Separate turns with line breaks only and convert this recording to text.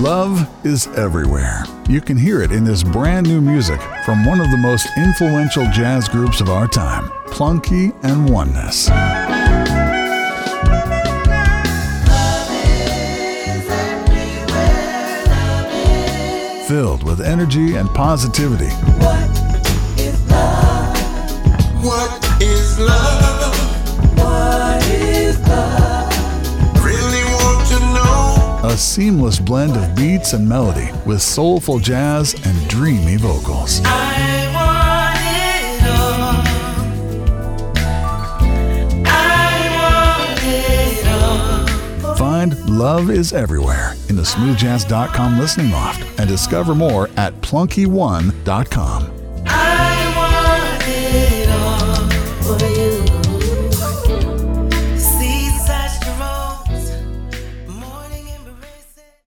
Love is everywhere. You can hear it in this brand new music from one of the most influential jazz groups of our time, Plunky and Oneness. Filled with energy and positivity.
What is love?
What
A seamless blend of beats and melody with soulful jazz and dreamy vocals. Find Love is Everywhere in the smoothjazz.com listening loft and discover more at plunkyone.com.